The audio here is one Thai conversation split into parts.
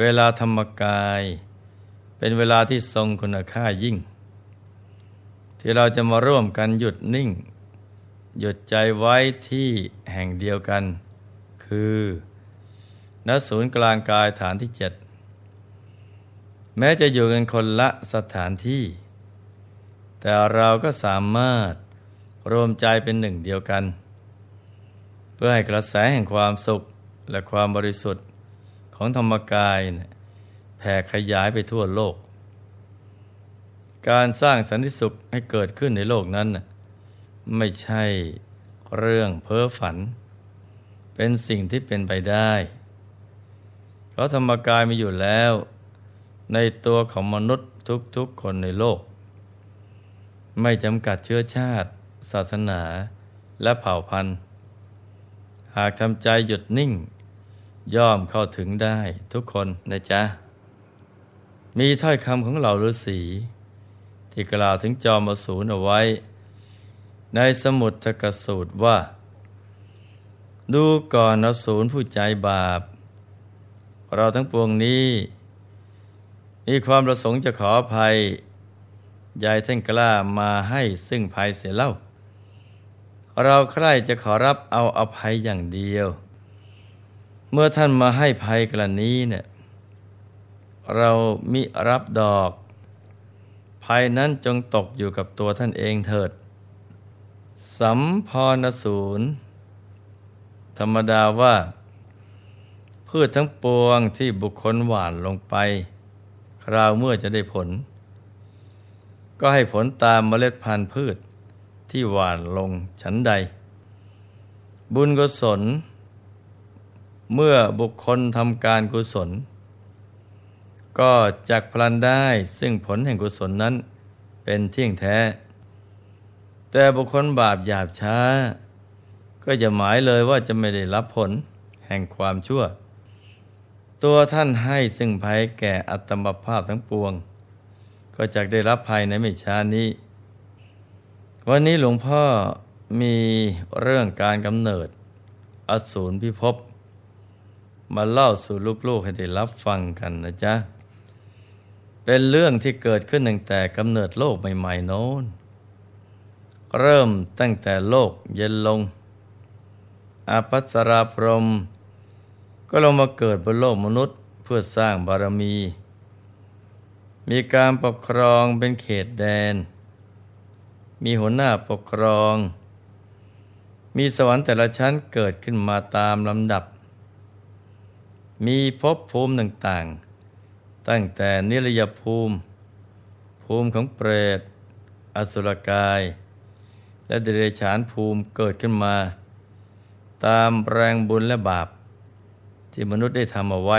เวลาธรรมกาย เป็นเวลาที่ทรงคุณค่ายิ่ง ที่เราจะมาร่วมกันหยุดนิ่ง หยุดใจไว้ที่แห่งเดียวกัน คือณศูนย์กลางกายฐานที่เจ็ดแม้จะอยู่กันคนละสถานที่ แต่เราก็สามารถรวมใจเป็นหนึ่งเดียวกัน เพื่อให้กระแสแห่งความสุขและความบริสุทธิ์ ของธรรมกายแผ่ขยายไปทั่วโลก การสร้างสันติสุขให้เกิดขึ้นในโลกนั้นไม่ใช่เรื่องเพ้อฝัน เป็นสิ่งที่เป็นไปได้ เพราะธรรมกายมีอยู่แล้ว ในตัวของมนุษย์ทุกๆคนในโลก ไม่จำกัดเชื้อชาติ ศาสนาและเผ่าพันธุ์ หากทำใจหยุดนิ่ง ย่อมเข้าถึงได้ทุกคนนะจ๊ะ มีถ้อยคำของเหล่าฤาษีที่กล่าวถึงจอมอสูรเอาไว้ ในสมุทกสูตรว่า ดูก่อนอสูรผู้ใจบาป เราทั้งปวงนี้ มีความประสงค์จะขออภัยยายท่านกล้ามาให้ซึ่งภัยเสียเล่า เราใคร่จะขอรับเอาอภัยอย่างเดียว เมื่อท่านมาให้ภัยกรณีเนี่ย เรามิรับดอก ภัยนั้นจงตกอยู่กับตัวท่านเองเถิด สัมพรศูนธรรมดาว่า พืชทั้งปวงที่บุคคลหวานลงไป คราวเมื่อจะได้ผล ก็ให้ผลตามเมล็ดพันธุ์พืชที่หวานลงฉันใด บุญกุศล เมื่อบุคคลทำการกุศล ก็จักพลันได้ซึ่งผลแห่งกุศลนั้นเป็นเที่ยงแท้ แต่บุคคลบาปหยาบช้า ก็จะหมายเลยว่าจะไม่ได้รับผลแห่งความชั่ว ตัวท่านให้ซึ่งภัยแก่อัตมภาพทั้งปวง ก็จะได้รับภัยในไม่ช้านี้ วันนี้หลวงพ่อมีเรื่องการกำเนิด อสูรพิภพ มาเล่าสู่ลูกๆให้ได้รับฟังกันนะจ๊ะ เป็นเรื่องที่เกิดขึ้นตั้งแต่กำเนิดโลกใหม่ๆโน้น เริ่มตั้งแต่โลกเย็นลงอาภัสราพรม ก็ลงมาเกิดบนโลกมนุษย์เพื่อสร้างบารมี มีการปกครองเป็นเขตแดน มีหัวหน้าปกครอง มีสวรรค์แต่ละชั้นเกิดขึ้นมาตามลำดับ มีภพภูมิต่างๆ ตั้งแต่นิรยภูมิ ภูมิของเปรต อสุรกาย และเดรัจฉานภูมิเกิดขึ้นมา ตามแรงบุญและบาป ที่มนุษย์ได้ทำเอาไว้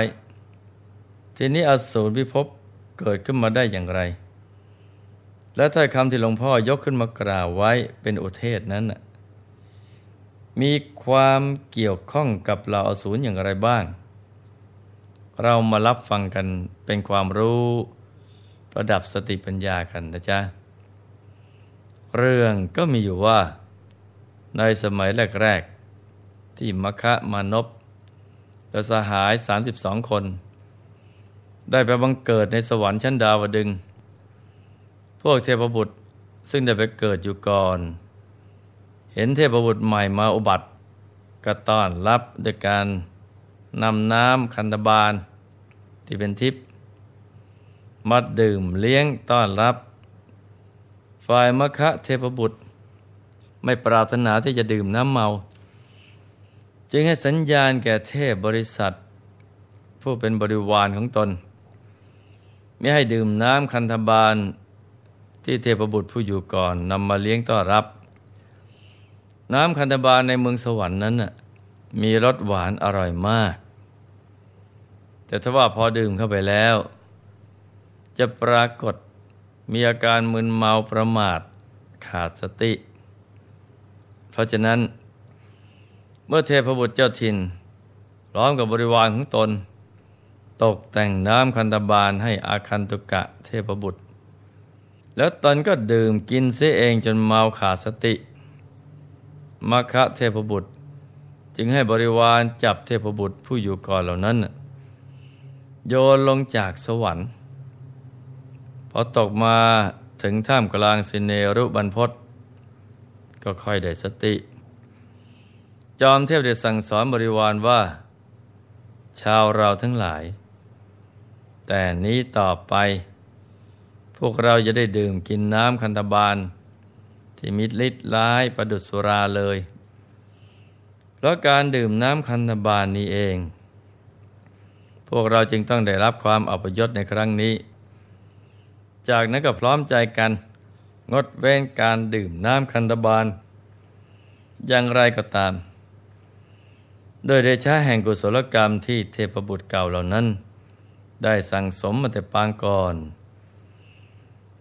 ทีนี้อสูรพิภพเกิดขึ้นมาได้อย่างไร และถ้อยคำที่หลวงพ่อยกขึ้นมากล่าวไว้เป็นอุเทศนั้นมีความเกี่ยวข้องกับเราอสูรอย่างไรบ้าง เรามารับฟังกันเป็นความรู้ประดับสติปัญญากันนะจ๊ะ เรื่องก็มีอยู่ว่า ในสมัยแรก ๆ ที่มคะมานพและสหาย 32 คน ได้ไปบังเกิดในสวรรค์ชั้นดาวดึง พวกเทพบุตรซึ่งได้ไปเกิดอยู่ก่อน เห็นเทพบุตรใหม่มาอุบัติก็ต้อนรับด้วยการนำน้ำคันธบาล ที่เป็นทิพย์มาดื่มเลี้ยงต้อนรับ ฝ่ายมคะเทพบุตร ไม่ปรารถนาที่จะดื่มน้ำเมา จึงให้สัญญาณแก่เทพบริษัท ผู้เป็นบริวารของตน ไม่ให้ดื่มน้ำคันธบาล ที่เทพบุตรผู้อยู่ก่อนนำมาเลี้ยงต้อนรับ น้ำคันธบาลในเมืองสวรรค์นั้นมีรสหวานอร่อยมาก แต่ถ้าว่าพอดื่มเข้าไปแล้ว จะปรากฏมีอาการมึนเมาประมาทขาดสติ เพราะฉะนั้น เมื่อเทพบุตรเจ้าถิ่นพร้อมกับบริวารของตน ตกแต่งน้ำคันตบาลให้อาคันตุกะเทพบุตร แล้วตนก็ดื่มกินเสียเองจนเมาขาดสติมคะเทพบุตร จึงให้บริวารจับเทพบุตรผู้อยู่ก่อนเหล่านั้น โยนลงจากสวรรค์ พอตกมาถึงท่ามกลางสินเนรุบรรพศก็ค่อยได้สติ จอมเทพได้สั่งสอนบริวารว่า ชาวเราทั้งหลาย แต่นี้ต่อไป พวกเราจะได้ดื่มกินน้ำคันธบาล ที่มิตรลิดร้ายประดุษสุราเลย เพราะการดื่มน้ำคันธบาลนี้เอง พวกเราจึงต้องได้รับความอัปยศในครั้งนี้ จากนั้นก็พร้อมใจกัน งดเว้นการดื่มน้ำคันธบาลอย่างไรก็ตาม โดยเดชะแห่งกุศลกรรมที่เทพบุตรเก่าเหล่านั้น ได้สั่งสมมาแต่ปางก่อน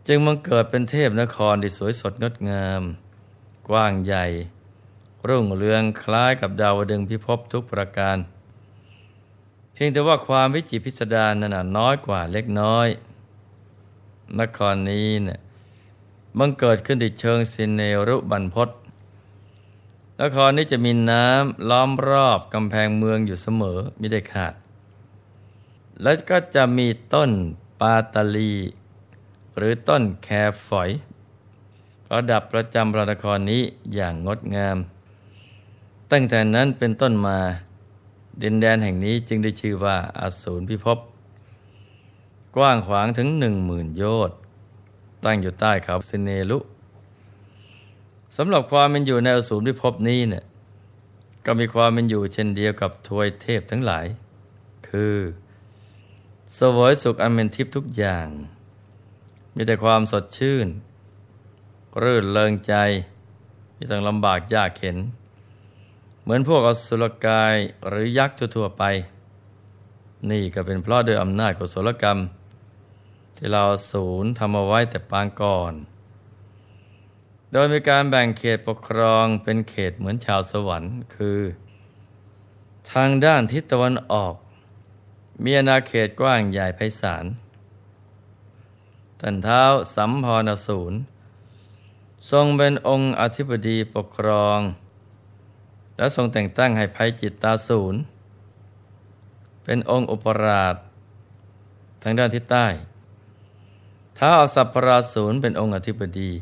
จึงมังเกิดเป็นเทพนครที่สวยสดงดงาม กว้างใหญ่ รุ่งเรืองคล้ายกับดาวดึงพิภพทุกประการ เพียงแต่ว่าความวิจิพิสดารนั้นน้อยกว่าเล็กน้อย นครนี้เนี่ยบังเกิดขึ้นที่เชิงสินเนรุบันพศนครนี้จะมีน้ำล้อมรอบกำแพงเมืองอยู่เสมอไม่ได้ขาด และก็จะมีต้นปาตาลี หรือต้นแครฝอยประดับประจำพระนครนี้อย่างงดงาม ตั้งแต่นั้นเป็นต้นมา ดินแดนแห่งนี้จึงได้ชื่อว่าอาสูรพิภพกว้างขวางถึงหนึ่งหมื่นโยชน์ตั้งอยู่ใต้เขาสิเนลุสำหรับความเป็นอยู่ในอสูรพิภพนี้เนี่ยก็มีความเป็นอยู่เช่นเดียวกับทวยเทพทั้งหลาย คือสวยสุขอันเป็นทิพย์ทุกอย่าง มีแต่ความสดชื่น รื่นเริงใจ ไม่ต้องลำบากยากเข็น มือนพวกอสุรกายหรือยักษ์ทั่วไป นี่ก็เป็นเพราะด้วยอำนาจกุศลกรรม ที่เราศูนย์ทำเอาไว้แต่ปางก่อน โดยมีการแบ่งเขตปกครองเป็นเขตเหมือนชาวสวรรค์ คือ ทางด้านทิศตะวันออก มีอาณาเขตกว้างใหญ่ไพศาลท่านเท้าสัมพรศูนย์ทรงเป็นองค์อธิบดีปกครอง และทรงแต่งตั้งให้ภัยจิตตาศูนย์เป็นองค์อุปราชทางด้านทิศใต้ท้าสัพพราศูนย์เป็นองค์อธิบดี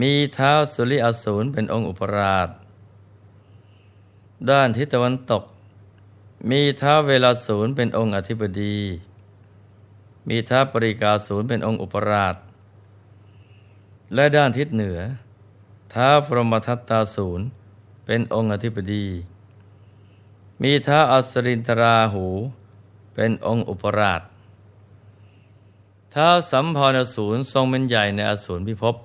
มีเท้าสุริอสูรเป็นองค์อุปราช ด้านทิศตะวันตก มีเท้าเวลาศูนย์เป็นองค์อธิบดี มีท้าปริกาศูนย์เป็นองค์อุปราช และด้านทิศเหนือท้าพรหมทัตตาศูนย์ เป็นองค์อธิบดี มีท้าอัสรินทราหู เป็นองค์อุปราชท้าสัมพรสูรทรงเป็นใหญ่ในอสูรพิภพ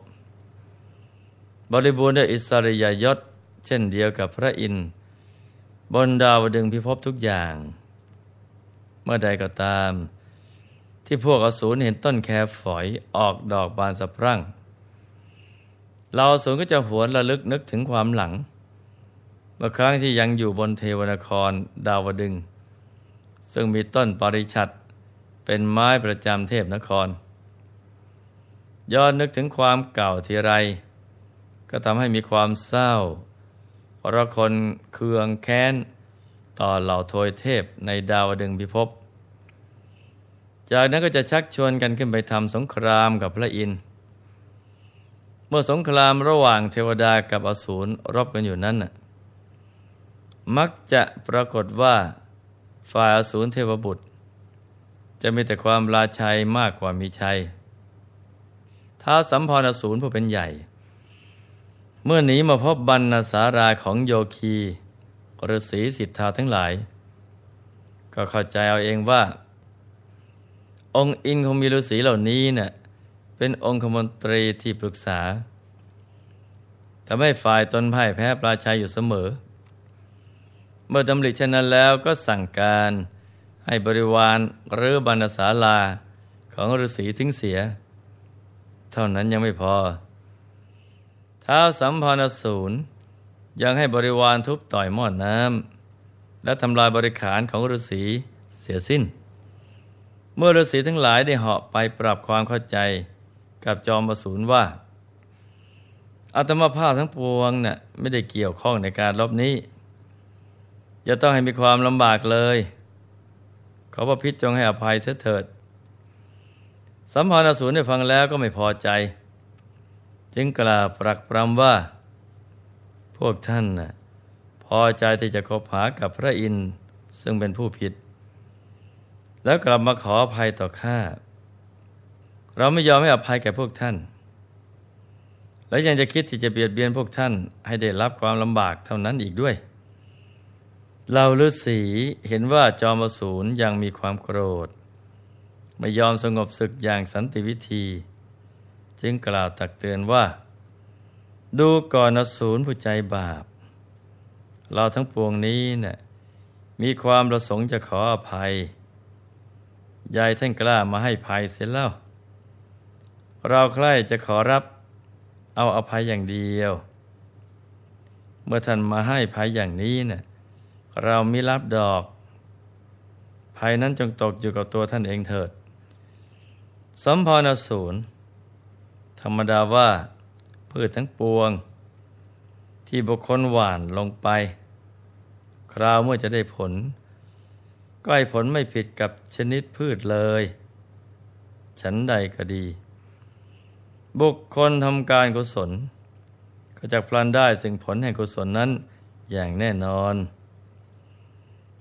บริบูรณ์ด้วยอิสริยยศ เช่นเดียวกับพระอินทร์บนดาวดึงพิภพทุกอย่าง เมื่อใดก็ตาม ที่พวกอสูรเห็นต้นแคฝอยออกดอกบานสะพรั่งเราอสูรก็จะหวนระลึกนึกถึงความหลัง เมื่อครั้งที่ยังอยู่บนเทวนครดาวดึง ซึ่งมีต้นปริชัดเป็นไม้ประจำเทพนคร ย้อนนึกถึงความเก่าทีไร ก็ทำให้มีความเศร้าเพราะคนเคืองแค้น ต่อเหล่าโทยเทพในดาวดึงพิภพจากนั้นก็จะชักชวนกันขึ้นไปทำสงครามกับพระอินทร์เมื่อสงครามระหว่างเทวดากับอสูรรบกันอยู่นั้น มักจะปรากฏว่าฝ่ายอสูรเทวบุตร จะมีแต่ความราชัยมากกว่ามีชัยท้าสัมพรอสูรผู้เป็นใหญ่ เมื่อหนีมาพบบรรณสาราของโยคีฤาษีสิทธาทั้งหลาย ก็เข้าใจเอาเองว่า องค์อินคงมีฤาษีเหล่านี้เนะ่ยเป็นองค์ขมนตรีที่ปรึกษาทำให้ฝ่ายตนพ่ายแพ้ปราชัยอยู่เสมอ เมื่อดำริเช่นนั้นแล้วก็สั่งการให้บริวารหรือบรรณศาลาของฤาษีทิ้งเสีย เท่านั้นยังไม่พอ ท้าสัมพันสูรยังให้บริวารทุบต่อยหม้อนน้ำและทำลายบริขารของฤาษีเสียสิ้น เมื่อฤาษีทั้งหลายได้เหาะไปปรับความเข้าใจกับจอมประสูรว่าอาตมาภาพทั้งปวงนะ่ะไม่ได้เกี่ยวข้องในการลบนี้ จะต้องให้มีความลำบากเลย ขอพระพิจงให้อภัยเถิด สัมภารสูรได้ฟังแล้วก็ไม่พอใจ จึงกล่าวปรักปรำว่า พวกท่านน่ะพอใจที่จะคบหากับพระอินทร์ซึ่งเป็นผู้ผิด แล้วกลับมาขออภัยต่อข้าเราไม่ยอมให้อภัยแก่พวกท่าน และยังจะคิดที่จะเบียดเบียนพวกท่านให้ได้รับความลำบากเท่านั้นอีกด้วย เราฤาษีเห็นว่าจอมสูรยังมีความโกรธ ไม่ยอมสงบศึกอย่างสันติวิธี จึงกล่าวตักเตือนว่า ดูก่อนอสูรผู้ใจบาป เราทั้งปวงนี้เนะ่ยมีความประสงค์จะขออภัย ยายท่านกล้ามาให้ภัยเสร็จแล้วเราใคร่จะขอรับเอาอภัยอย่างเดียว เมื่อท่านมาให้ภัยอย่างนี้เนะ่ย เรามิรับดอก ภัยนั้นจงตกอยู่กับตัวท่านเองเถิด สมพรสูรธรรมดาว่าพืชทั้งปวง ที่บุคคลหว่านลงไป คราวเมื่อจะได้ผล ก็ให้ผลไม่ผิดกับชนิดพืชเลย ฉันใดก็ดี บุคคลทำการกุศล ก็จะพลันได้สิ่งผลแห่งกุศลนั้นอย่างแน่นอน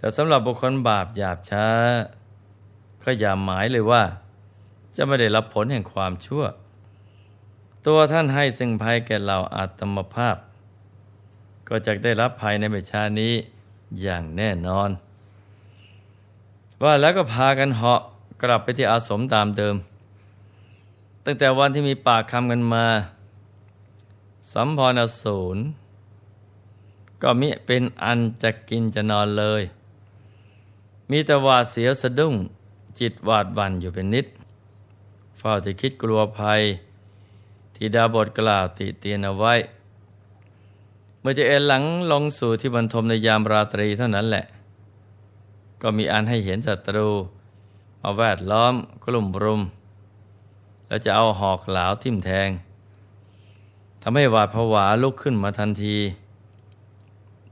แต่สำหรับบุคคลบาปหยาบช้า ก็อย่าหมายเลยว่า จะไม่ได้รับผลแห่งความชั่ว ตัวท่านให้สิ่งภัยแก่เราอาตมภาพ ก็จะได้รับภัยในเบชานี้อย่างแน่นอน ว่าแล้วก็พากันเหาะกลับไปที่อาสมตามเดิม ตั้งแต่วันที่มีปากคำกันมา สัมพรสูรก็มิเป็นอันจะกินจะนอนเลย มีแต่หวาดเสียวสะดุ้งจิตหวาดวันอยู่เป็นนิดเฝ้าจะคิดกลัวภัย ที่ดาบทกล่าวติเตียนเอาไว้ เมื่อจะเอ็นหลังลงสู่ที่บรรทมในยามราตรีเท่านั้นแหละ ก็มีอันให้เห็นศัตรู มาแวดล้อมกลุ่มรุม แล้วจะเอาหอกหลาวทิ่มแทงทำให้หวาดผวาลุกขึ้นมาทันที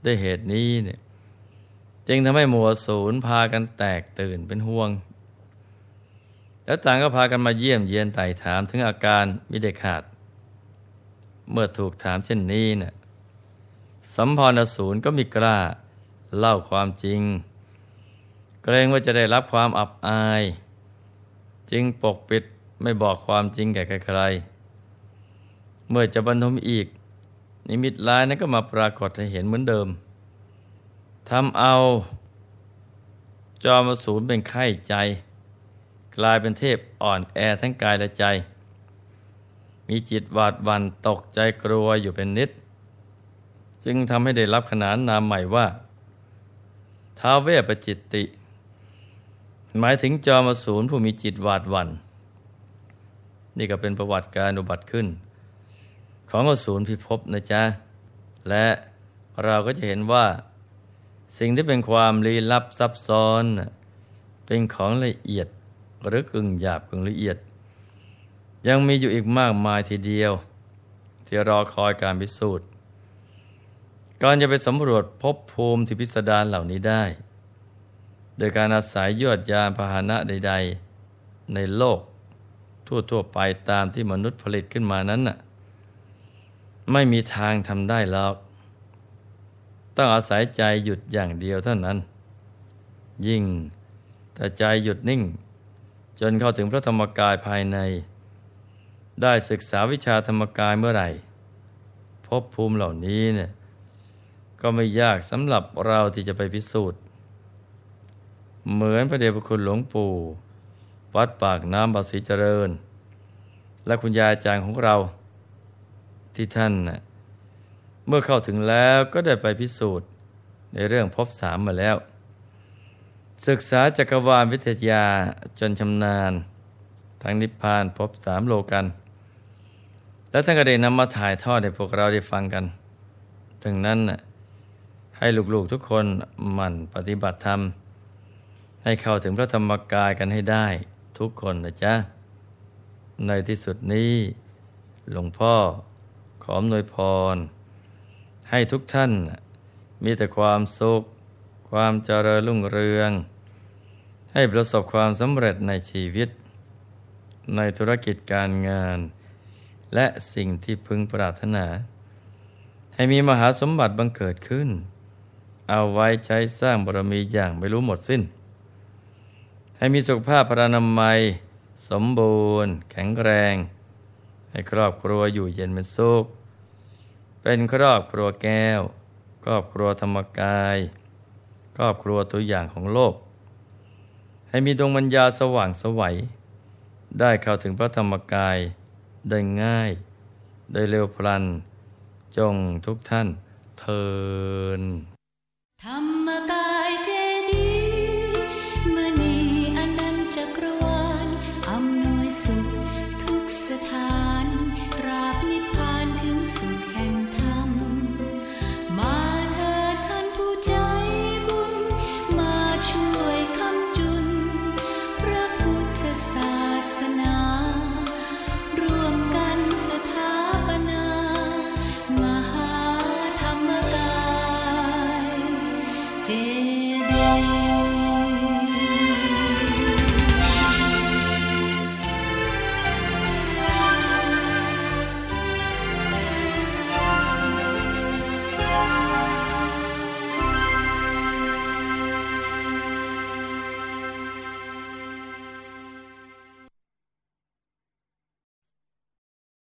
ด้วยเหตุนี้เนี่ย จึงทำให้หมัวศูนย์พากันแตกตื่นเป็นห่วง แล้วต่างก็พากันมาเยี่ยมเยียนไต่ถามถึงอาการมิได้ขาด เมื่อถูกถามเช่นนี้เนะ่ยสัมพรศูนย์ก็มีกล้าเล่าความจริง เกรงว่าจะได้รับความอับอาย จึงปกปิดไม่บอกความจริงแก่ใครๆเมื่อจะบรรทมอีก นิมิตลายนั้นก็มาปรากฏให้เห็นเหมือนเดิม ทำเอาจอมสูรเป็นไข้ใจ กลายเป็นเทพอ่อนแอทั้งกายและใจ มีจิตหวาดวันตกใจกลัวอยู่เป็นนิด จึงทำให้ได้รับขนานนามใหม่ว่าท้าเวปจิตติ หมายถึงจอมสูรผู้มีจิตหวาดวัน นี่ก็เป็นประวัติการอุบัติขึ้น ของอสูรพิภพนะจ๊ะ และเราก็จะเห็นว่า สิ่งที่เป็นความลี้ลับซับซ้อน เป็นของละเอียดหรือกึ่งหยาบกึ่งละเอียด ยังมีอยู่อีกมากมายทีเดียว ที่รอคอยการพิสูจน์ก่อนจะไปสำรวจพบภูมิที่พิสดารเหล่านี้ได้ โดยการอาศัยยวดยานพาหนะใด ๆ ในโลก ทั่วๆไปตามที่มนุษย์ผลิตขึ้นมานั้นน่ะไม่มีทางทำได้หรอก ต้องอาศัยใจหยุดอย่างเดียวเท่านั้น ยิ่งถ้าใจหยุดนิ่ง จนเข้าถึงพระธรรมกายภายใน ได้ศึกษาวิชาธรรมกายเมื่อไหร่พบภูมิเหล่านี้เนี่ยก็ไม่ยากสำหรับเราที่จะไปพิสูจน์ เหมือนพระเดชพระคุณหลวงปู่ วัดปากน้ำบาสีเจริญ และคุณยายอาจารย์ของเราที่ท่านน่ะ เมื่อเข้าถึงแล้วก็ได้ไปพิสูจน์ในเรื่องพบสามมาแล้ว ศึกษาจักรวาลวิทยาจนชำนาญทั้งนิพพานพบสามโลกัน และท่านก็ได้นำมาถ่ายทอดให้พวกเราได้ฟังกันถึงนั้นให้ลูกๆทุกคนหมั่นปฏิบัติธรรม ให้เข้าถึงพระธรรมกายกันให้ได้ทุกคนนะจ๊ะ ในที่สุดนี้ หลวงพ่อขออนวยพร ให้ทุกท่านมีแต่ความสุข ความเจริญรุ่งเรือง ให้ประสบความสำเร็จในชีวิต ในธุรกิจการงาน และสิ่งที่พึงปรารถนา ให้มีมหาสมบัติบังเกิดขึ้น เอาไว้ใช้สร้างบารมีอย่างไม่รู้หมดสิ้น ให้มีสุขภาพพรานามัย สมบูรณ์ แข็งแรง ให้ครอบครัวอยู่เย็นเป็นสุข เป็นครอบครัวแก้ว ครอบครัวธรรมกาย ครอบครัวตัวอย่างของโลก ให้มีดวงปัญญาสว่างสวัย ได้เข้าถึงพระธรรมกายได้ง่าย ได้เร็วพลัน จงทุกท่านเทิน